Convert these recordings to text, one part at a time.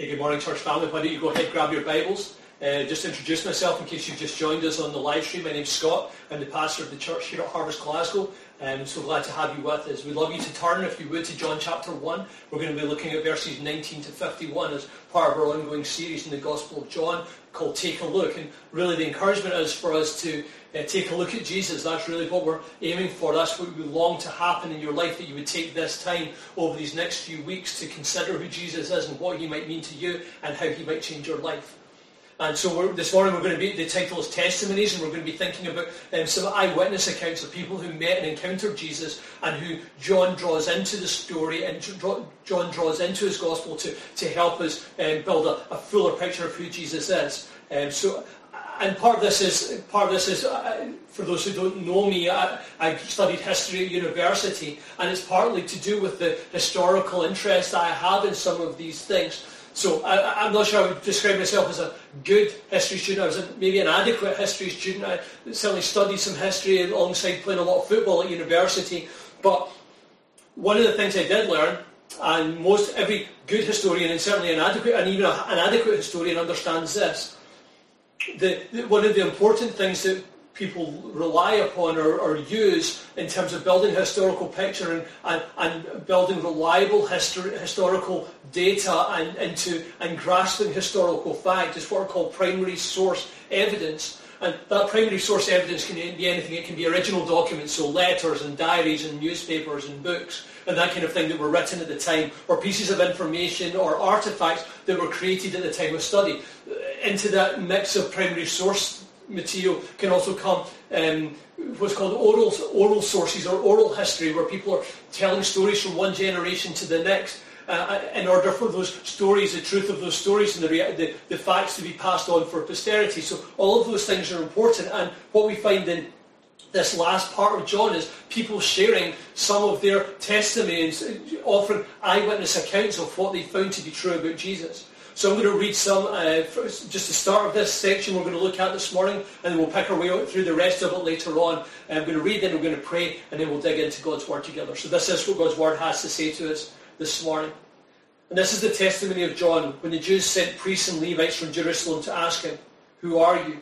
Hey, good morning, church family. Why don't you go ahead, grab your Bibles. Uh, just introduce myself in case you've just joined us on the live stream. My name's Scott. I'm the pastor of the church here at Harvest Glasgow. I'm so glad to have you with us. We'd love you to turn, if you would, to John chapter 1. We're going to be looking at verses 19 to 51 as part of our ongoing series in the Gospel of John called Take a Look. And really the encouragement is for us to uh, take a look at Jesus. That's really what we're aiming for. That's what we long to happen in your life, that you would take this time over these next few weeks to consider who Jesus is and what he might mean to you and how he might change your life. And so this morning we're going to be, the title is Testimonies, and we're going to be thinking about um, some eyewitness accounts of people who met and encountered Jesus and who John draws into the story and John draws into his gospel to, to help us um, build a, a, fuller picture of who Jesus is. Um, so, and part of this is, part of this is uh, for those who don't know me, I, I studied history at university, and it's partly to do with the historical interest I have in some of these things. So I, am not sure I would describe myself as a good history student. I was a, maybe an adequate history student. I certainly studied some history alongside playing a lot of football at university. But one of the things I did learn, and most every good historian, and certainly an adequate, and even a, an adequate historian understands this, the, the, one of the important things that people rely upon or, or, use in terms of building historical picture and, and, and building reliable histor- historical data and, into, and grasping historical fact is what are called primary source evidence. And that primary source evidence can be anything. It can be original documents, so letters and diaries and newspapers and books and that kind of thing that were written at the time, or pieces of information or artifacts that were created at the time of study. Into that mix of primary source material can also come um, what's called oral, oral sources or oral history, where people are telling stories from one generation to the next. Uh, in order for those stories, the truth of those stories and the, the, the facts to be passed on for posterity. So all of those things are important. And what we find in this last part of John is people sharing some of their testimonies, offering eyewitness accounts of what they found to be true about Jesus. So I'm going to read some, uh, just the start of this section we're going to look at this morning, and then we'll pick our way out through the rest of it later on. I'm going to read, then we're going to pray, and then we'll dig into God's Word together. So this is what God's Word has to say to us this morning. And this is the testimony of John when the Jews sent priests and Levites from Jerusalem to ask him, Who are you?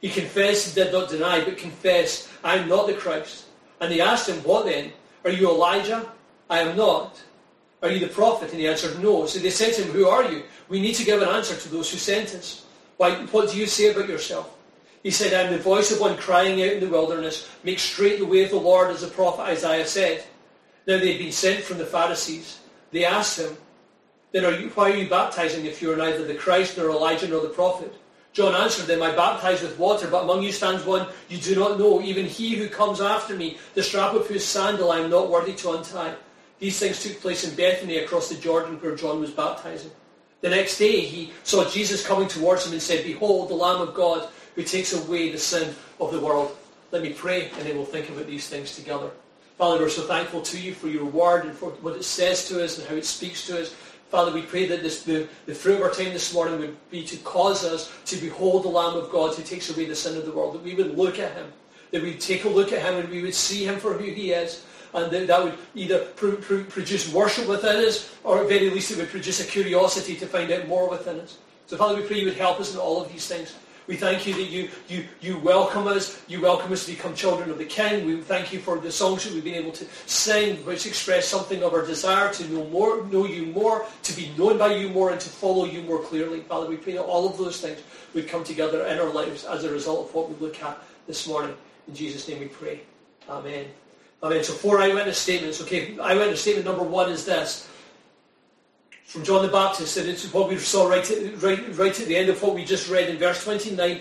He confessed and did not deny, but confessed, I am not the Christ. And they asked him, What then? Are you Elijah? I am not. Are you the prophet? And he answered, No. So they said to him, Who are you? We need to give an answer to those who sent us. Why, what do you say about yourself? He said, I am the voice of one crying out in the wilderness, Make straight the way of the Lord, as the prophet Isaiah said. Now they had been sent from the Pharisees. They asked him, Then are you, why are you baptizing if you are neither the Christ, nor Elijah, nor the prophet? John answered them, I baptize with water, but among you stands one you do not know, even he who comes after me, the strap of whose sandal I am not worthy to untie. These things took place in Bethany across the Jordan where John was baptizing. The next day he saw Jesus coming towards him and said, Behold, the Lamb of God who takes away the sin of the world. Let me pray and then we'll think about these things together. Father, we're so thankful to you for your word and for what it says to us and how it speaks to us. Father, we pray that this, the, the fruit of our time this morning would be to cause us to behold the Lamb of God who takes away the sin of the world, that we would look at him, that we'd take a look at him and we would see him for who he is, and that, that would either pr- pr- produce worship within us, or at very least it would produce a curiosity to find out more within us. So Father, we pray you would help us in all of these things. We thank you that you, you, you welcome us. You welcome us to become children of the King. We thank you for the songs that we've been able to sing, which express something of our desire to know more, know you more, to be known by you more, and to follow you more clearly. Father, we pray that all of those things would come together in our lives as a result of what we look at this morning. In Jesus' name we pray. Amen. Amen. So four eyewitness statements. Okay, eyewitness statement number one is this. From John the Baptist, and it's what we saw right at, right, right at the end of what we just read in verse 29.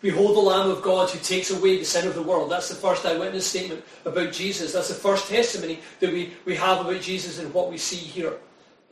Behold the Lamb of God who takes away the sin of the world. That's the first eyewitness statement about Jesus. That's the first testimony that we, we have about Jesus and what we see here.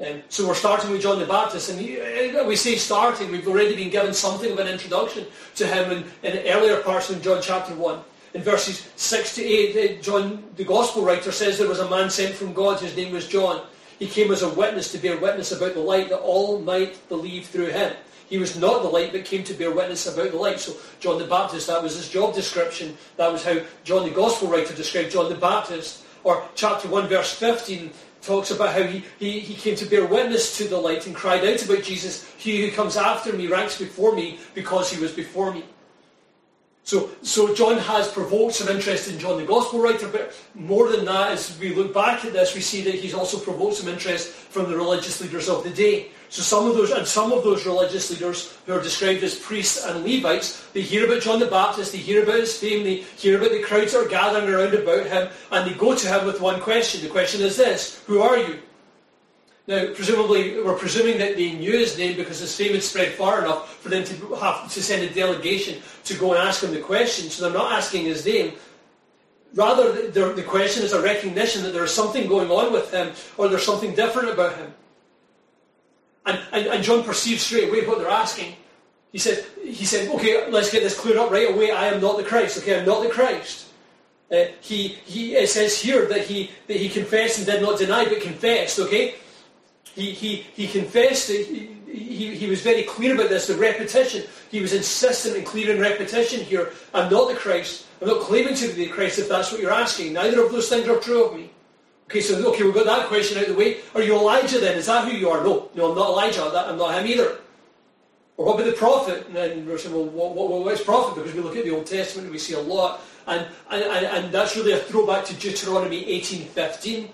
Um, so we're starting with John the Baptist, and he, uh, we say starting, we've already been given something of an introduction to him in, in earlier parts in John chapter 1. In verses 6 to 8, John, the Gospel writer, says there was a man sent from God, his name was John. He came as a witness to bear witness about the light, that all might believe through him. He was not the light, but came to bear witness about the light. So John the Baptist, that was his job description. That was how John the Gospel writer described John the Baptist. Or chapter 1, verse 15, talks about how he, he, he came to bear witness to the light and cried out about Jesus, he who comes after me ranks before me because he was before me. So, so John has provoked some interest in John the Gospel writer, but more than that, as we look back at this, we see that he's also provoked some interest from the religious leaders of the day. So some of those, and some of those religious leaders who are described as priests and Levites, they hear about John the Baptist, they hear about his fame, they hear about the crowds that are gathering around about him, and they go to him with one question. The question is this, who are you? Now, presumably, we're presuming that they knew his name because his fame had spread far enough for them to have to send a delegation to go and ask him the question. So they're not asking his name. Rather, the question is a recognition that there is something going on with him or there's something different about him. And, and, and John perceives straight away what they're asking. He said, he said, okay, let's get this cleared up right away. I am not the Christ. Okay, I'm not the Christ. Uh, he, he, it says here that he, that he confessed and did not deny, but confessed, okay? He, he, he confessed, he, he, he was very clear about this, the repetition. He was insistent and clear in repetition here. I'm not the Christ. I'm not claiming to be the Christ if that's what you're asking. Neither of those things are true of me. Okay, so okay, we've got that question out of the way. Are you Elijah then? Is that who you are? No, no, I'm not Elijah. I'm not him either. Or what about the prophet? And then we're saying, well, what, what, what's prophet? Because we look at the Old Testament and we see a lot. And, and, and that's really a throwback to Deuteronomy 18.15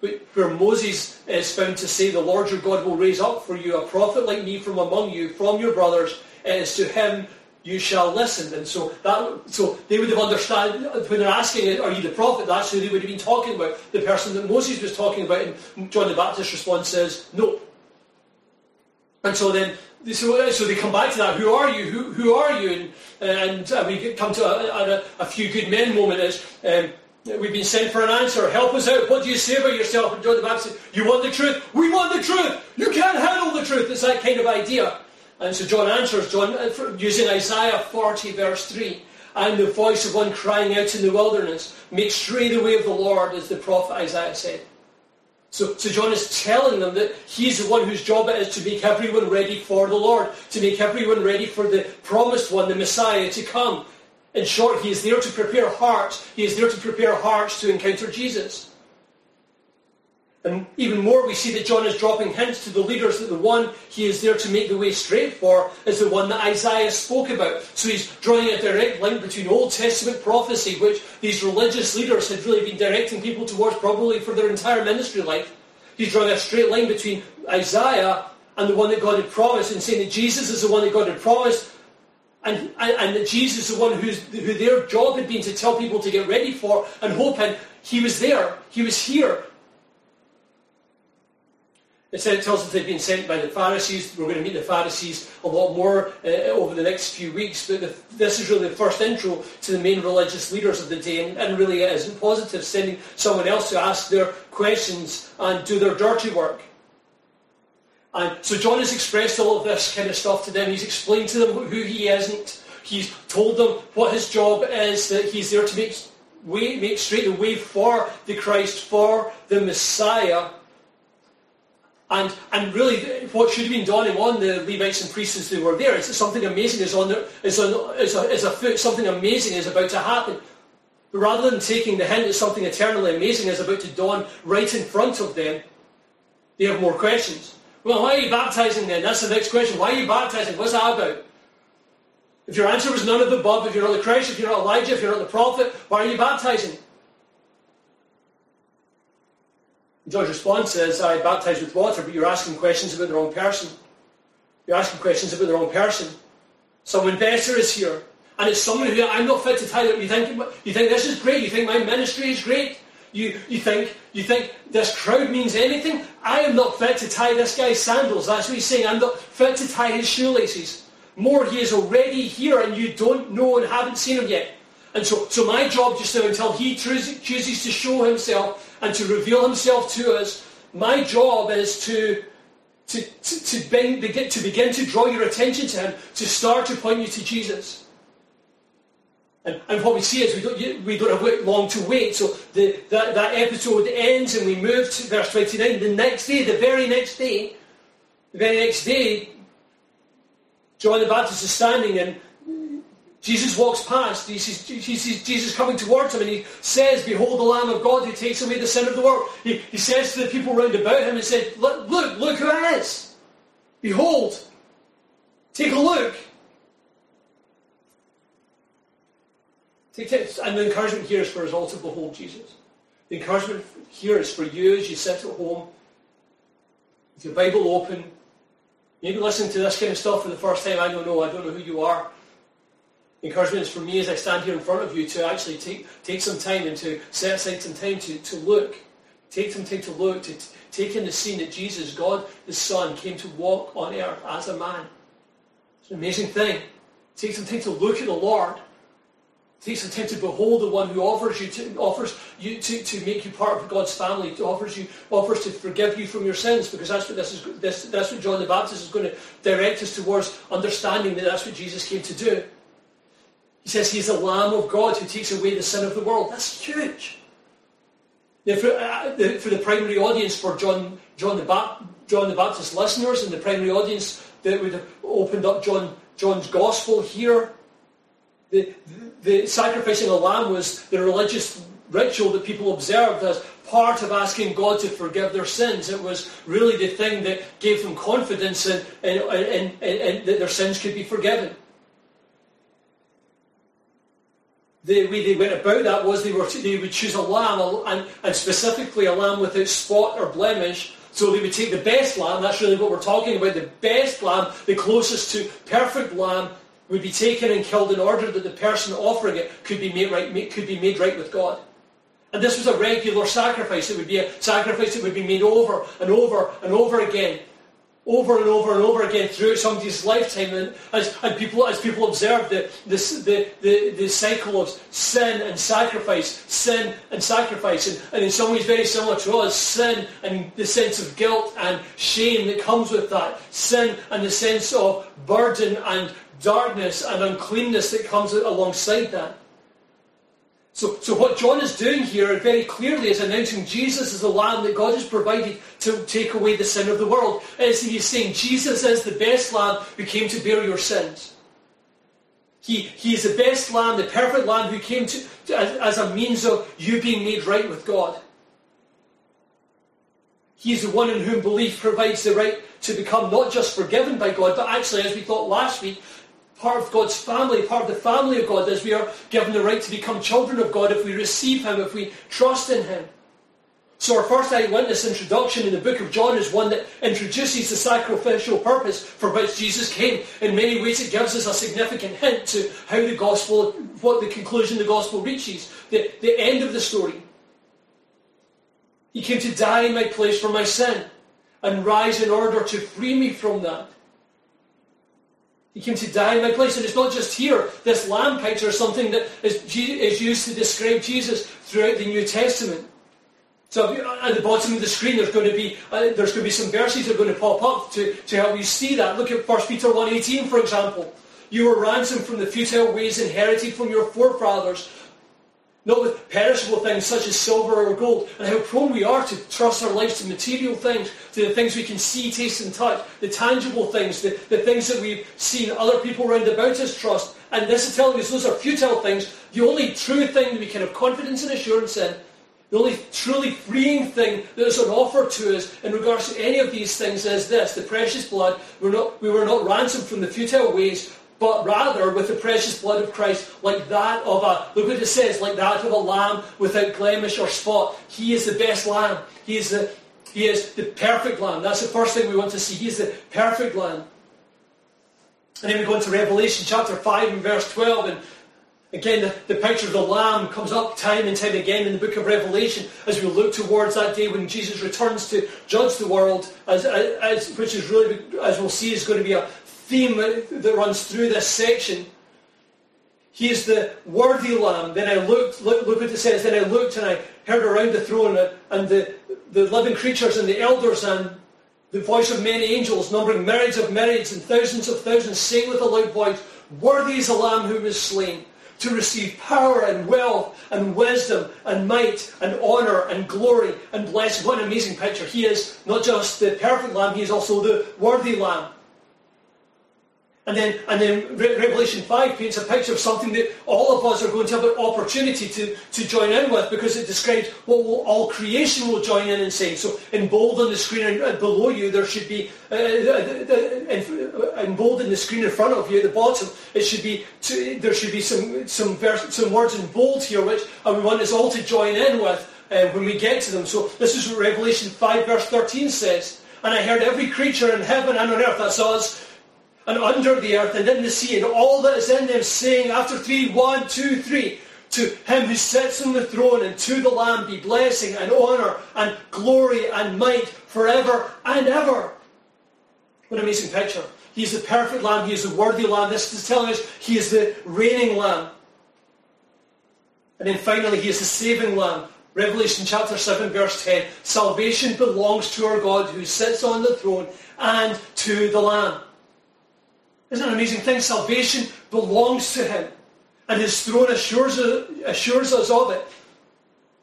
where Moses is found to say, The Lord your God will raise up for you a prophet like me from among you, from your brothers, as to him you shall listen. And so that so they would have understood when they're asking, Are you the prophet? That's who they would have been talking about. The person that Moses was talking about, and John the Baptist's response is, No. And so then so, so they come back to that. Who are you? Who, who are you? And, and uh, we come to a, a, a, few good men moment is um, We've been sent for an answer. Help us out. What do you say about yourself? And John the Baptist You want the truth? We want the truth. You can't handle the truth. It's that kind of idea. And so John answers, John, uh, using Isaiah 40 verse 3. I'm the voice of one crying out in the wilderness. Make straight the way of the Lord, as the prophet Isaiah said. So, so John is telling them that he's the one whose job it is to make everyone ready for the Lord, to make everyone ready for the promised one, the Messiah, to come. In short, he is there to prepare hearts. He is there to prepare hearts to encounter Jesus. And even more, we see that John is dropping hints to the leaders that the one he is there to make the way straight for is the one that Isaiah spoke about. So he's drawing a direct link between Old Testament prophecy, which these religious leaders had really been directing people towards probably for their entire ministry life. He's drawing a straight line between Isaiah and the one that God had promised and saying that Jesus is the one that God had promised and, and, and that Jesus, the one who's, who their job had been to tell people to get ready for and hope in, he was there. He was here. It said it tells us they've been sent by the Pharisees. We're going to meet the Pharisees a lot more uh, over the next few weeks. But the, this is really the first intro to the main religious leaders of the day, and, and really it isn't positive, sending someone else to ask their questions and do their dirty work. And so John has expressed all of this kind of stuff to them. He's explained to them who he isn't. He's told them what his job is, that he's there to make, way, make straight the way for the Christ, for the Messiah. And, and really, what should have been dawning on the Levites and priests as they were there is that something amazing is on, there, is on is a, is something amazing is about to happen. But rather than taking the hint that something eternally amazing is about to dawn right in front of them, they have more questions. Well, why are you baptizing then? That's the next question. Why are you baptizing? What's that about? If your answer was none of the above, if you're not the Christ, if you're not Elijah, if you're not the prophet, why are you baptizing? John's response is, I baptize with water, but you're asking questions about the wrong person. You're asking questions about the wrong person. Someone better is here. And it's someone who I'm not fit to tell you. You think, you think this is great? You think my ministry is great? You, you, think, you think this crowd means anything? I am not fit to tie this guy's sandals. That's what he's saying. I'm not fit to tie his shoelaces. More, he is already here and you don't know and haven't seen him yet. And so, so my job just now, until he chooses to show himself and to reveal himself to us, my job is to, to, to, to, begin, to begin to draw your attention to him, to start to point you to Jesus. And, and, what we see is we don't, we don't have long to wait. So the, that, that episode ends and we move to verse 29. The next day, the very next day, the very next day, John the Baptist is standing and Jesus walks past, he sees, he sees Jesus coming towards him and he says, Behold the Lamb of God who takes away the sin of the world. He, he says to the people round about him and said, Look, look, look who it is. Behold. Take a look. Take it. And the encouragement here is for us all to behold Jesus. The encouragement here is for you as you sit at home with your Bible open, maybe listening to this kind of stuff for the first time. I don't know. I don't know who you are. The encouragement is for me as I stand here in front of you to actually take, take some time and to set aside some time to, to look. Take some time to look, to t- take in the scene that Jesus, God the Son, came to walk on earth as a man. It's an amazing thing. Take some time to look at the Lord. Take some time to behold the one who offers you to offers you to, to make you part of God's family, to offers you offers to forgive you from your sins, because that's what this is this, that's what John the Baptist is going to direct us towards understanding that that's what Jesus came to do. He says he's the Lamb of God who takes away the sin of the world. That's huge. Now, for, uh, the, for the primary audience, for John, John, the ba- John the Baptist listeners and the primary audience that would have opened up John, John's Gospel here, the, the, the sacrificing a lamb was the religious ritual that people observed as part of asking God to forgive their sins. It was really the thing that gave them confidence in, in, in, in that their sins could be forgiven. the way they went about that was they, were they would choose a lamb, and, and specifically a lamb without spot or blemish. So they would take the best lamb, that's really what we're talking about, the best lamb, the closest to perfect lamb, would be taken and killed in order that the person offering it could be made right, could be made right with God. And this was a regular sacrifice. It would be a sacrifice that would be made over and over and over again over and over and over again throughout somebody's lifetime. And as and people as people observe the, the, the, the, cycle of sin and sacrifice, sin and sacrifice, and, and in some ways very similar to us, sin and the sense of guilt and shame that comes with that, sin and the sense of burden and darkness and uncleanness that comes alongside that. So, so what John is doing here very clearly is announcing Jesus as the Lamb that God has provided to take away the sin of the world. As he is saying, Jesus is the best Lamb who came to bear your sins. He, he is the best Lamb, the perfect Lamb who came to, to as, as a means of you being made right with God. He is the one in whom belief provides the right to become not just forgiven by God, but actually, as we thought last week, part of God's family, part of the family of God, as we are given the right to become children of God if we receive Him, if we trust in Him. So our first eyewitness introduction in the book of John is one that introduces the sacrificial purpose for which Jesus came. In many ways it gives us a significant hint to how the gospel, what the conclusion the gospel reaches, the, the end of the story. He came to die in my place for my sin and rise in order to free me from that. He came to die in my place. And it's not just here. This lamb picture is something that is, used to describe Jesus throughout the New Testament. So at the bottom of the screen, there's going to be uh, there's going to be some verses that are going to pop up to, to help you see that. Look at 1 Peter 1.18, for example. You were ransomed from the futile ways inherited from your forefathers, not with perishable things such as silver or gold, and how prone we are to trust our lives to material things, to the things we can see, taste and touch, the tangible things, the, the things that we've seen other people around about us trust. And this is telling us those are futile things. The only true thing that we can have confidence and assurance in, the only truly freeing thing that is on offer to us in regards to any of these things is this, the precious blood. We're not, we were not ransomed from the futile ways but rather with the precious blood of Christ, like that of a, look what it says, like that of a lamb without blemish or spot. He is the best lamb. He is the, he is the perfect lamb. That's the first thing we want to see. He is the perfect lamb. And then we go into Revelation chapter 5 and verse 12, and Again, the, the, picture of the Lamb comes up time and time again in the book of Revelation as we look towards that day when Jesus returns to judge the world, as, as, which is really, as we'll see, is going to be a, theme that runs through this section. He is the worthy lamb. Then I looked, look, look what it says, then I looked and I heard around the throne and the, the living creatures and the elders and the voice of many angels, numbering myriads of myriads and thousands of thousands, saying with a loud voice, Worthy is the Lamb who was slain, to receive power and wealth and wisdom and might and honour and glory and blessing. What an amazing picture. He is not just the perfect Lamb, he is also the worthy Lamb. And then, and then Revelation 5 paints a picture of something that all of us are going to have an opportunity to, to join in with because it describes what will, all creation will join in and saying. So in bold on the screen and below you there should be, uh, uh, in bold in the screen in front of you at the bottom, it should be, to, there should be some, some, verse, some words in bold here which I we want us all to join in with uh, when we get to them. So this is what Revelation 5 verse 13 says. And I heard every creature in heaven and on earth, that's us, and under the earth and in the sea and all that is in them, saying after three, one, two, three, to him who sits on the throne and to the Lamb be blessing and honour and glory and might forever and ever. What an amazing picture. He is the perfect Lamb. He is the worthy Lamb. This is telling us he is the reigning Lamb. And then finally, he is the saving Lamb. Revelation chapter 7 verse 10. Salvation belongs to our God who sits on the throne and to the Lamb. Isn't it an amazing thing? Salvation belongs to him. And his throne assures, assures us of it.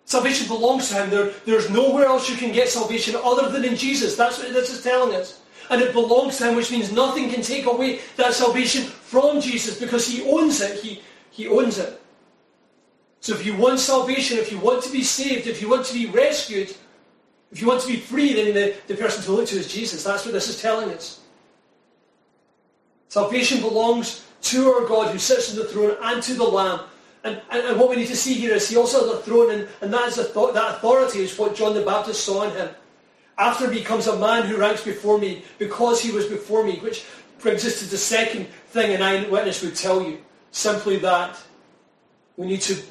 Salvation belongs to him. There, there's nowhere else you can get salvation other than in Jesus. That's what this is telling us. And it belongs to him, which means nothing can take away that salvation from Jesus because he owns it. He, he owns it. So if you want salvation, if you want to be saved, if you want to be rescued, if you want to be free, then the, the person to look to is Jesus. That's what this is telling us. Salvation belongs to our God who sits on the throne and to the Lamb. And, and, and what we need to see here is he also has a throne, and, and that, is th- that authority is what John the Baptist saw in him. After he becomes a man who ranks before me because he was before me, which brings us to the second thing an eyewitness would tell you. Simply that we need to